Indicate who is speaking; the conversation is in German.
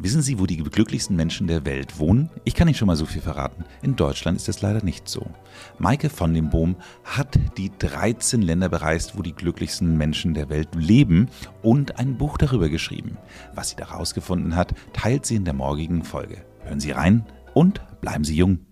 Speaker 1: Wissen Sie, wo die glücklichsten Menschen der Welt wohnen? Ich kann Ihnen schon mal so viel verraten. In Deutschland ist das leider nicht so. Maike von dem Bohm hat die 13 Länder bereist, wo die glücklichsten Menschen der Welt leben und ein Buch darüber geschrieben. Was sie da rausgefunden hat, teilt sie in der morgigen Folge. Hören Sie rein und bleiben Sie jung.